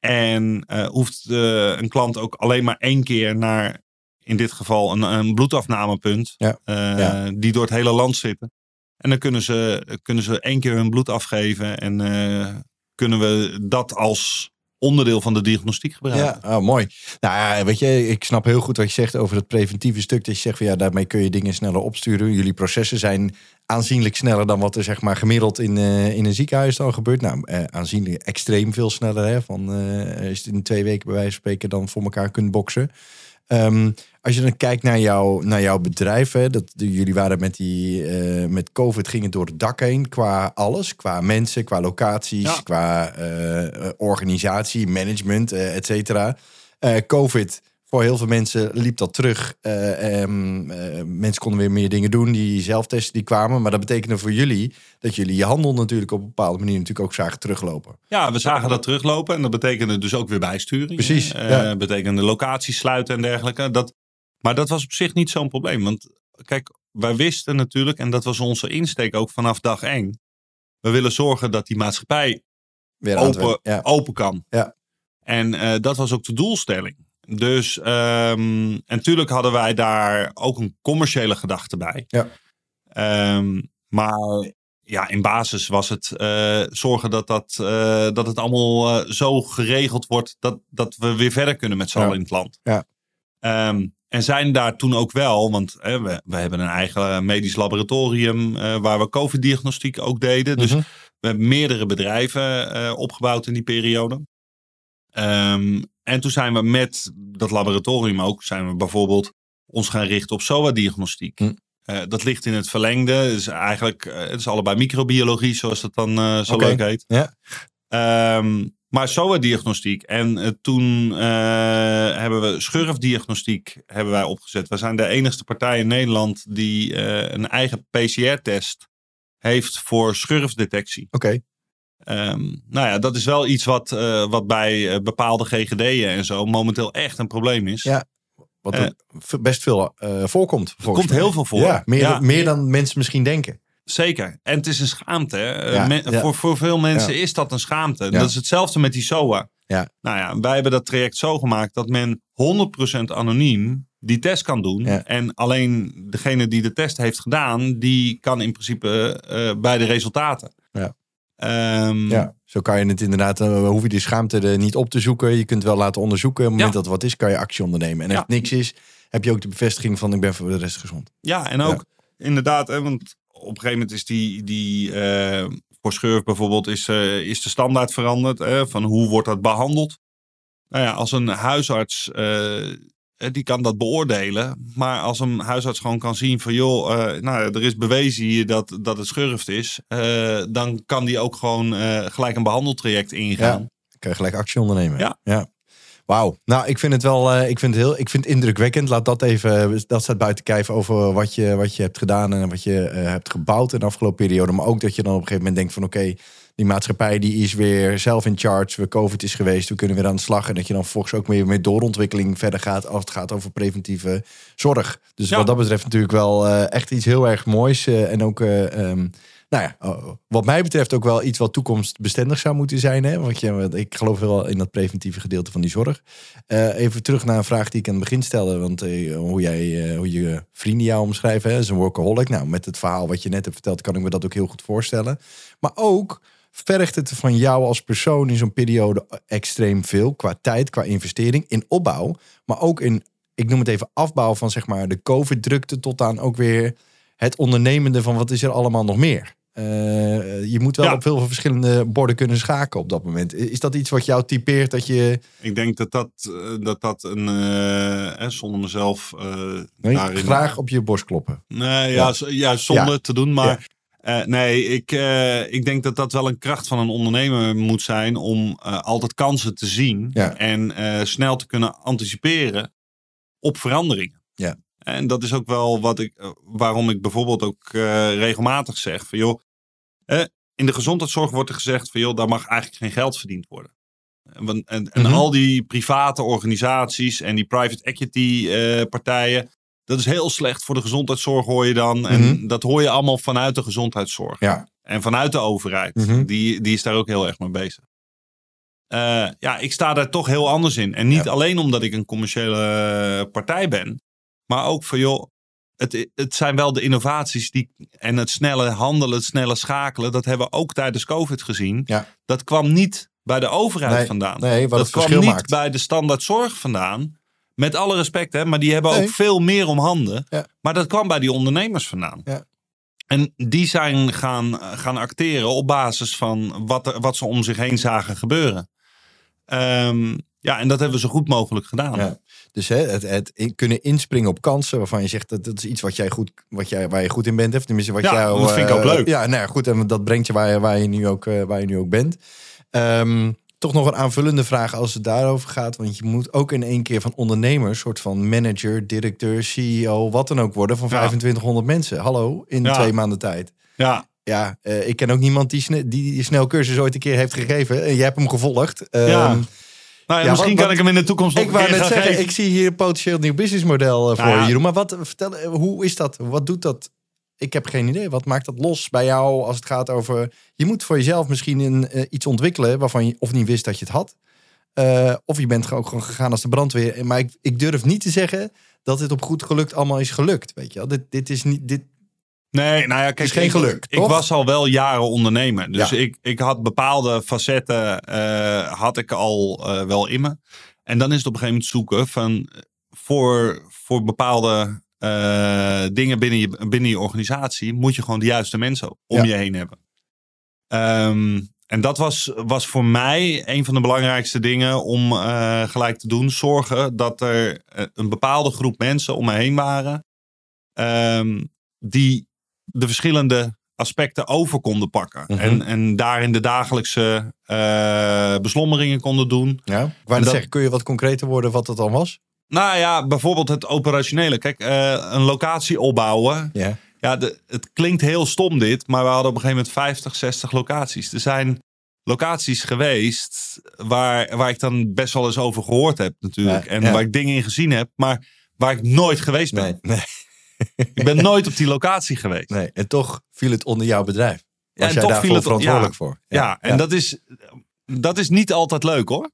[SPEAKER 2] En hoeft een klant ook alleen maar één keer naar, in dit geval, een, een bloedafnamepunt. Ja. Die door het hele land zitten. En dan kunnen ze, kunnen ze één keer hun bloed afgeven. En kunnen we dat als onderdeel van de diagnostiek gebruiken.
[SPEAKER 1] Ja, oh, mooi. Nou ja, weet je, ik snap heel goed wat je zegt over het preventieve stuk. Dat je zegt van ja, daarmee kun je dingen sneller opsturen. Jullie processen zijn aanzienlijk sneller dan wat er zeg maar gemiddeld in, uh, in een ziekenhuis dan gebeurt. Nou, uh, aanzienlijk extreem veel sneller. Hè? Van uh, als je in twee weken bij wijze van spreken dan voor elkaar kunt boksen. Um, als je dan kijkt naar, jou, naar jouw bedrijf, hè, dat, jullie waren met, die, uh, met COVID, ging het door het dak heen qua alles. Qua mensen, qua locaties, ja. qua uh, organisatie, management, uh, et cetera. COVID, voor heel veel mensen liep dat terug. Um, mensen konden weer meer dingen doen, die zelftesten die kwamen. Maar dat betekende voor jullie dat jullie je handel natuurlijk op een bepaalde manier natuurlijk ook zagen teruglopen.
[SPEAKER 2] Ja, we zagen dat teruglopen en dat betekende dus ook weer bijsturing.
[SPEAKER 1] Precies.
[SPEAKER 2] Ja. betekende locaties sluiten en dergelijke. Dat, maar dat was op zich niet zo'n probleem. Want kijk, wij wisten natuurlijk, en dat was onze insteek ook vanaf dag één. We willen zorgen dat die maatschappij Weer open, ja. open kan.
[SPEAKER 1] Ja.
[SPEAKER 2] En uh, dat was ook de doelstelling. Dus, um, en natuurlijk hadden wij daar ook een commerciële gedachte bij.
[SPEAKER 1] Ja.
[SPEAKER 2] Um, maar ja, in basis was het uh, zorgen dat, dat, uh, dat het allemaal zo geregeld wordt dat, dat we weer verder kunnen met z'n allen in het land.
[SPEAKER 1] Ja.
[SPEAKER 2] Um, en zijn daar toen ook wel, want hè, we, we hebben een eigen medisch laboratorium uh, waar we COVID-diagnostiek ook deden. Dus mm -hmm. we hebben meerdere bedrijven uh, opgebouwd in die periode. Um, en toen zijn we met dat laboratorium ook, zijn we bijvoorbeeld ons gaan richten op SOA-diagnostiek. Mm. Uh, dat ligt in het verlengde. Dus eigenlijk, het is allebei microbiologie, zoals dat dan zo okay. leuk heet.
[SPEAKER 1] Ja.
[SPEAKER 2] Um, maar SOA-diagnostiek. En uh, toen uh, hebben we schurfdiagnostiek hebben wij opgezet. We zijn de enigste partij in Nederland die uh, een eigen PCR-test heeft voor schurfdetectie.
[SPEAKER 1] Oké. Okay.
[SPEAKER 2] Um, nou ja, dat is wel iets wat, wat bij bepaalde GGD'en en zo momenteel echt een probleem is.
[SPEAKER 1] Ja, wat best veel voorkomt.
[SPEAKER 2] Er komt heel veel voor.
[SPEAKER 1] Ja, meer, ja. meer dan mensen misschien denken.
[SPEAKER 2] Zeker. En het is een schaamte. Ja, Men, ja. Voor, voor veel mensen ja. is dat een schaamte. Dat is hetzelfde met die SOA.
[SPEAKER 1] Ja.
[SPEAKER 2] Nou ja, wij hebben dat traject zo gemaakt dat men 100% anoniem die test kan doen. En alleen degene die de test heeft gedaan, die kan in principe uh, bij de resultaten.
[SPEAKER 1] Ja.
[SPEAKER 2] Um,
[SPEAKER 1] ja, zo kan je het inderdaad, uh, hoef je die schaamte er niet op te zoeken. Je kunt wel laten onderzoeken. Op het moment dat wat is, kan je actie ondernemen. En als het niks is, heb je ook de bevestiging van ik ben voor de rest gezond.
[SPEAKER 2] Ja, en ook inderdaad, hè, want op een gegeven moment is die, die uh, voor schurf bijvoorbeeld, is, uh, is de standaard veranderd. Hè, van hoe wordt dat behandeld? Nou ja, als een huisarts, uh, die kan dat beoordelen. Maar als een huisarts gewoon kan zien van joh, nou, er is bewezen hier dat, dat het schurft is. dan kan die ook gewoon gelijk een behandeltraject ingaan.
[SPEAKER 1] Ja, kan je gelijk actie ondernemen.
[SPEAKER 2] Ja.
[SPEAKER 1] ja. Wauw. Nou, ik vind het wel uh, ik vind het heel, ik vind het indrukwekkend. Laat dat even, dat staat buiten kijf over wat je, wat je hebt gedaan en wat je uh, hebt gebouwd in de afgelopen periode. Maar ook dat je dan op een gegeven moment denkt van oké, okay, die maatschappij die is weer zelf in charge. We COVID is geweest, we kunnen weer aan de slag. En dat je dan volgens ook meer met doorontwikkeling verder gaat als het gaat over preventieve zorg. Dus ja. wat dat betreft natuurlijk wel uh, echt iets heel erg moois. en ook... Um, nou ja, wat mij betreft ook wel iets wat toekomstbestendig zou moeten zijn. Hè? Want ik geloof wel in dat preventieve gedeelte van die zorg. Uh, even terug naar een vraag die ik aan het begin stelde. Want uh, hoe, jij, uh, hoe je vrienden jou omschrijven, hè? is een workaholic. Nou, met het verhaal wat je net hebt verteld, kan ik me dat ook heel goed voorstellen. Maar ook vergt het van jou als persoon in zo'n periode extreem veel. Qua tijd, qua investering, in opbouw. Maar ook in, ik noem het even afbouw van zeg maar de COVID-drukte tot aan ook weer het ondernemende van wat is er allemaal nog meer. Uh, je moet wel ja. op veel verschillende borden kunnen schaken op dat moment. Is dat iets wat jou typeert dat je.
[SPEAKER 2] Ik denk dat dat, dat, dat een. Uh, zonder mezelf. Uh,
[SPEAKER 1] nee, daarin... Graag op je borst kloppen.
[SPEAKER 2] Nee, ja, ja. ja zonder ja. te doen. Maar nee, ik, ik denk dat dat wel een kracht van een ondernemer moet zijn. om altijd kansen te zien. En snel te kunnen anticiperen op veranderingen.
[SPEAKER 1] Ja.
[SPEAKER 2] En dat is ook wel wat ik, waarom ik bijvoorbeeld ook regelmatig zeg: van joh, in de gezondheidszorg wordt er gezegd van joh, daar mag eigenlijk geen geld verdiend worden. En, en, en mm -hmm. al die private organisaties en die private equity uh, partijen, dat is heel slecht voor de gezondheidszorg hoor je dan. En mm -hmm. dat hoor je allemaal vanuit de gezondheidszorg.
[SPEAKER 1] Ja.
[SPEAKER 2] En vanuit de overheid. Mm -hmm. die, die is daar ook heel erg mee bezig. Uh, ja, ik sta daar toch heel anders in. En niet ja. alleen omdat ik een commerciële partij ben. Maar ook van joh, het, het zijn wel de innovaties die, en het snelle handelen, het snelle schakelen. Dat hebben we ook tijdens COVID gezien.
[SPEAKER 1] Ja.
[SPEAKER 2] Dat kwam niet bij de overheid
[SPEAKER 1] nee,
[SPEAKER 2] vandaan.
[SPEAKER 1] Nee, wat
[SPEAKER 2] dat kwam niet
[SPEAKER 1] maakt.
[SPEAKER 2] bij de standaard zorg vandaan. Met alle respect, hè, maar die hebben nee. ook veel meer om handen.
[SPEAKER 1] Ja.
[SPEAKER 2] Maar dat kwam bij die ondernemers vandaan.
[SPEAKER 1] Ja.
[SPEAKER 2] En die zijn gaan, gaan acteren op basis van wat, er, wat ze om zich heen zagen gebeuren. Um, ja, en dat hebben we zo goed mogelijk gedaan.
[SPEAKER 1] Ja. Dus hè, het, het, kunnen inspringen op kansen waarvan je zegt dat dat is iets wat jij goed, wat jij, waar je goed in bent. Of tenminste, wat
[SPEAKER 2] ja,
[SPEAKER 1] jou,
[SPEAKER 2] dat vind ik ook
[SPEAKER 1] uh,
[SPEAKER 2] leuk.
[SPEAKER 1] Ja, nou ja, goed. En dat brengt je waar, je, waar, je, nu ook, uh, waar je nu ook bent. Um, toch nog een aanvullende vraag als het daarover gaat. Want je moet ook in één keer van ondernemer, soort van manager, directeur, CEO, wat dan ook worden van 2500 ja. mensen. Hallo, in
[SPEAKER 2] ja.
[SPEAKER 1] twee maanden tijd.
[SPEAKER 2] Ja,
[SPEAKER 1] ja, uh, ik ken ook niemand die, sne die, die snel cursus ooit een keer heeft gegeven. En jij hebt hem gevolgd. Um,
[SPEAKER 2] ja. Nou ja, misschien wat, kan ik hem in de toekomst nog
[SPEAKER 1] ik wou
[SPEAKER 2] net
[SPEAKER 1] zeggen,
[SPEAKER 2] geven.
[SPEAKER 1] Ik zie hier een potentieel nieuw businessmodel uh, voor
[SPEAKER 2] Nou ja.
[SPEAKER 1] Jeroen. Maar wat, vertel, hoe is dat? Wat doet dat? Ik heb geen idee. Wat maakt dat los bij jou als het gaat over... Je moet voor jezelf misschien een, uh, iets ontwikkelen waarvan je of niet wist dat je het had. Uh, of je bent ook gewoon gegaan als de brandweer. Maar ik, ik durf niet te zeggen dat dit op goed gelukt allemaal is gelukt. Weet je wel? Dit, dit is niet... Dit,
[SPEAKER 2] Nee, nou ja, kijk,
[SPEAKER 1] is geen
[SPEAKER 2] ik,
[SPEAKER 1] geluk,
[SPEAKER 2] Ik
[SPEAKER 1] toch?
[SPEAKER 2] was al wel jaren ondernemer. Dus
[SPEAKER 1] Ja.
[SPEAKER 2] ik, ik had bepaalde facetten uh, had ik al uh, wel in me. En dan is het op een gegeven moment zoeken van voor, voor bepaalde uh, dingen binnen je, binnen je organisatie moet je gewoon de juiste mensen om
[SPEAKER 1] Ja.
[SPEAKER 2] je heen hebben. Um, en dat was, was voor mij een van de belangrijkste dingen om gelijk te doen. Zorgen dat er een bepaalde groep mensen om me heen waren. Um, die de verschillende aspecten over konden pakken.
[SPEAKER 1] Mhm.
[SPEAKER 2] en, en daarin de dagelijkse eh, beslommeringen konden doen.
[SPEAKER 1] Ja.
[SPEAKER 2] Dat-
[SPEAKER 1] zeggen, kun je wat concreter worden wat het dan was?
[SPEAKER 2] Nou ja, bijvoorbeeld het operationele. Kijk, eh, een locatie opbouwen.
[SPEAKER 1] Ja.
[SPEAKER 2] Ja, de, het klinkt heel stom dit, maar we hadden op een gegeven moment 50, 60 locaties. Er zijn locaties geweest waar, waar ik dan best wel eens over gehoord heb natuurlijk.
[SPEAKER 1] Ja,
[SPEAKER 2] en
[SPEAKER 1] ja.
[SPEAKER 2] waar ik dingen in gezien heb, maar waar ik nooit geweest ben.
[SPEAKER 1] Nee, nee,
[SPEAKER 2] Ik ben nooit op die locatie geweest.
[SPEAKER 1] nee. En toch viel het onder jouw bedrijf.
[SPEAKER 2] Ja, en
[SPEAKER 1] jij
[SPEAKER 2] toch
[SPEAKER 1] daarvoor
[SPEAKER 2] viel het-
[SPEAKER 1] verantwoordelijk
[SPEAKER 2] ja.
[SPEAKER 1] voor?
[SPEAKER 2] Ja, en Dat, is, dat is niet altijd leuk hoor.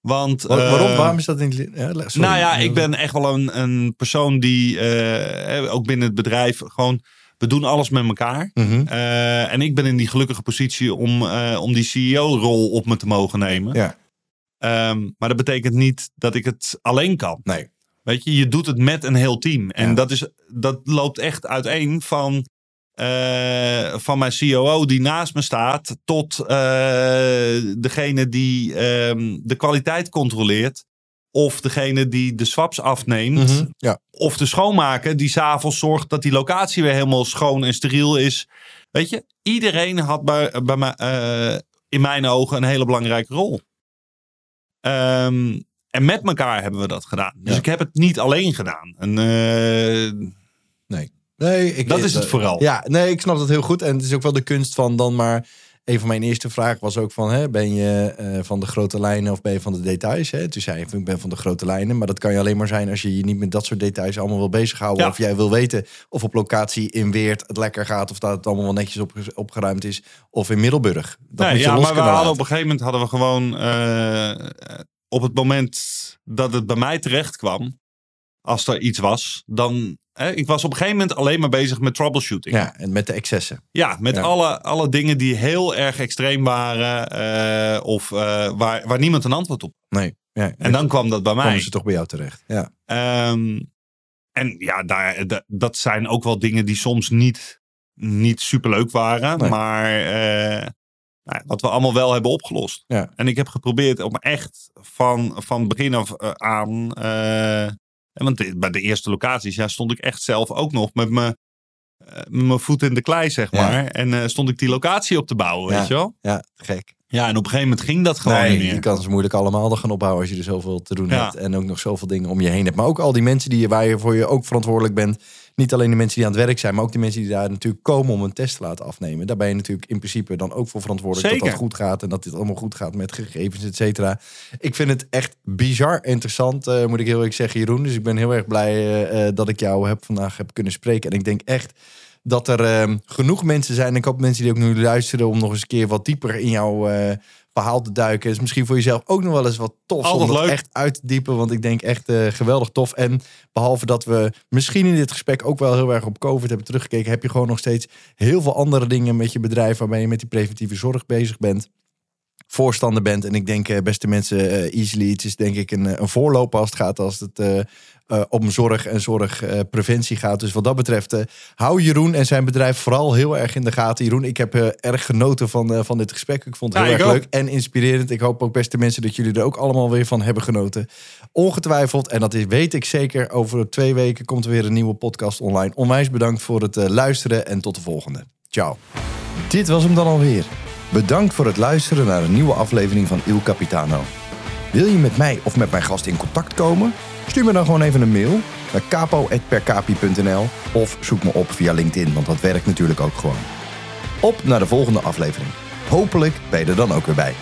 [SPEAKER 2] Want,
[SPEAKER 1] Wa- Waarom?
[SPEAKER 2] eh,
[SPEAKER 1] Waarom is dat niet... Ja.
[SPEAKER 2] Nou ja, ik ben echt wel een, een persoon die, eh, ook binnen het bedrijf, gewoon, we doen alles met elkaar.
[SPEAKER 1] Mhm.
[SPEAKER 2] Eh, en ik ben in die gelukkige positie om, eh, om die CEO-rol op me te mogen nemen.
[SPEAKER 1] Ja.
[SPEAKER 2] Ehm, maar dat betekent niet dat ik het alleen kan.
[SPEAKER 1] Nee.
[SPEAKER 2] Weet je, je doet het met een heel team. En
[SPEAKER 1] Ja.
[SPEAKER 2] dat, is, dat loopt echt uiteen van, eh, van mijn COO die naast me staat, tot eh, degene die ehm, de kwaliteit controleert. Of degene die de swaps afneemt.
[SPEAKER 1] Mhm. Ja.
[SPEAKER 2] Of de schoonmaker die s'avonds zorgt dat die locatie weer helemaal schoon en steriel is. Weet je, iedereen had bij, bij mij, eh, in mijn ogen een hele belangrijke rol. Ehm, en met elkaar hebben we dat gedaan. Dus
[SPEAKER 1] Ja.
[SPEAKER 2] ik heb het niet alleen gedaan. En, eh,
[SPEAKER 1] Nee, ik,
[SPEAKER 2] dat is het vooral.
[SPEAKER 1] Ja, nee, ik snap dat heel goed. En het is ook wel de kunst van dan maar... Een van mijn eerste vragen was ook van... Hè, ben je eh, van de grote lijnen of ben je van de details? Hè? Toen zei je, ik ben van de grote lijnen. Maar dat kan je alleen maar zijn als je je niet met dat soort details allemaal wil bezighouden.
[SPEAKER 2] Ja.
[SPEAKER 1] Of jij wil weten of op locatie in Weert het lekker gaat... of dat het allemaal wel netjes op, opgeruimd is. Of in Middelburg. Dat
[SPEAKER 2] Nee,
[SPEAKER 1] moet je
[SPEAKER 2] ja, maar we hadden op een gegeven moment hadden we gewoon eh, op het moment dat het bij mij terecht kwam, als er iets was, dan. Hè, ik was op een gegeven moment alleen maar bezig met troubleshooting.
[SPEAKER 1] Ja, en met de excessen.
[SPEAKER 2] Ja, met
[SPEAKER 1] Ja.
[SPEAKER 2] Alle, alle dingen die heel erg extreem waren eh, of eh, waar, waar niemand een antwoord op.
[SPEAKER 1] Nee. Ja,
[SPEAKER 2] En dan kwam dat bij mij.
[SPEAKER 1] komen ze toch bij jou terecht. Ja.
[SPEAKER 2] Ehm, en ja, daar, da- dat zijn ook wel dingen die soms niet, niet superleuk waren.
[SPEAKER 1] Nee.
[SPEAKER 2] Maar eh, nou, wat we allemaal wel hebben opgelost.
[SPEAKER 1] Ja.
[SPEAKER 2] En ik heb geprobeerd om echt van, van begin af eh, aan... en want bij de eerste locaties ja, stond ik echt zelf ook nog met mijn eh, mijn voet in de klei, zeg
[SPEAKER 1] Ja.
[SPEAKER 2] maar. En stond ik die locatie op te bouwen,
[SPEAKER 1] Ja.
[SPEAKER 2] weet je wel?
[SPEAKER 1] ja, gek.
[SPEAKER 2] Ja, en op een gegeven moment ging dat gewoon
[SPEAKER 1] nee,
[SPEAKER 2] niet meer.
[SPEAKER 1] je kan ze moeilijk allemaal gaan opbouwen als je er zoveel te doen
[SPEAKER 2] Ja.
[SPEAKER 1] hebt. En ook nog zoveel dingen om je heen hebt. Maar ook al die mensen die je, waar je voor je ook verantwoordelijk bent. Niet alleen de mensen die aan het werk zijn, maar ook de mensen die daar natuurlijk komen om een test te laten afnemen. Daar ben je natuurlijk in principe dan ook voor verantwoordelijk dat
[SPEAKER 2] Zeker.
[SPEAKER 1] dat goed gaat. En dat dit allemaal goed gaat met gegevens, et cetera. Ik vind het echt bizar interessant, eh, moet ik heel eerlijk zeggen, Jeroen. Dus ik ben heel erg blij eh, eh, dat ik jou heb, vandaag heb kunnen spreken. En ik denk echt dat er genoeg mensen zijn. En ik hoop mensen die ook nu luisteren om nog eens een keer wat dieper in jouw verhaal te duiken. Is misschien voor jezelf ook nog wel eens wat tof
[SPEAKER 2] Altijd
[SPEAKER 1] om dat
[SPEAKER 2] leuk.
[SPEAKER 1] echt uit te diepen. Want ik denk echt eh, geweldig tof. En behalve dat we misschien in dit gesprek ook wel heel erg op COVID hebben teruggekeken, heb je gewoon nog steeds heel veel andere dingen met je bedrijf waarmee je met die preventieve zorg bezig bent voorstander bent. En ik denk, eh, beste mensen, eh, Easily, het is denk ik een, eh, een voorloper als het gaat als het eh, eh, om zorg en zorgpreventie gaat. Dus wat dat betreft, hou Jeroen en zijn bedrijf vooral heel erg in de gaten. Jeroen, ik heb eh, erg genoten van, eh, van dit gesprek. Ik vond het
[SPEAKER 2] Ja,
[SPEAKER 1] heel erg
[SPEAKER 2] ook.
[SPEAKER 1] leuk en inspirerend. Ik hoop ook, beste mensen, dat jullie er ook allemaal weer van hebben genoten. Ongetwijfeld, en dat is, weet ik zeker, over twee weken komt er weer een nieuwe podcast online. Onwijs bedankt voor het eh, luisteren en tot de volgende. Ciao. Dit was hem dan alweer. Bedankt voor het luisteren naar een nieuwe aflevering van Il Capitano. Wil je met mij of met mijn gast in contact komen? Stuur me dan gewoon even een mail naar capo.percapi.nl of zoek me op via LinkedIn, want dat werkt natuurlijk ook gewoon. Op naar de volgende aflevering. Hopelijk ben je er dan ook weer bij.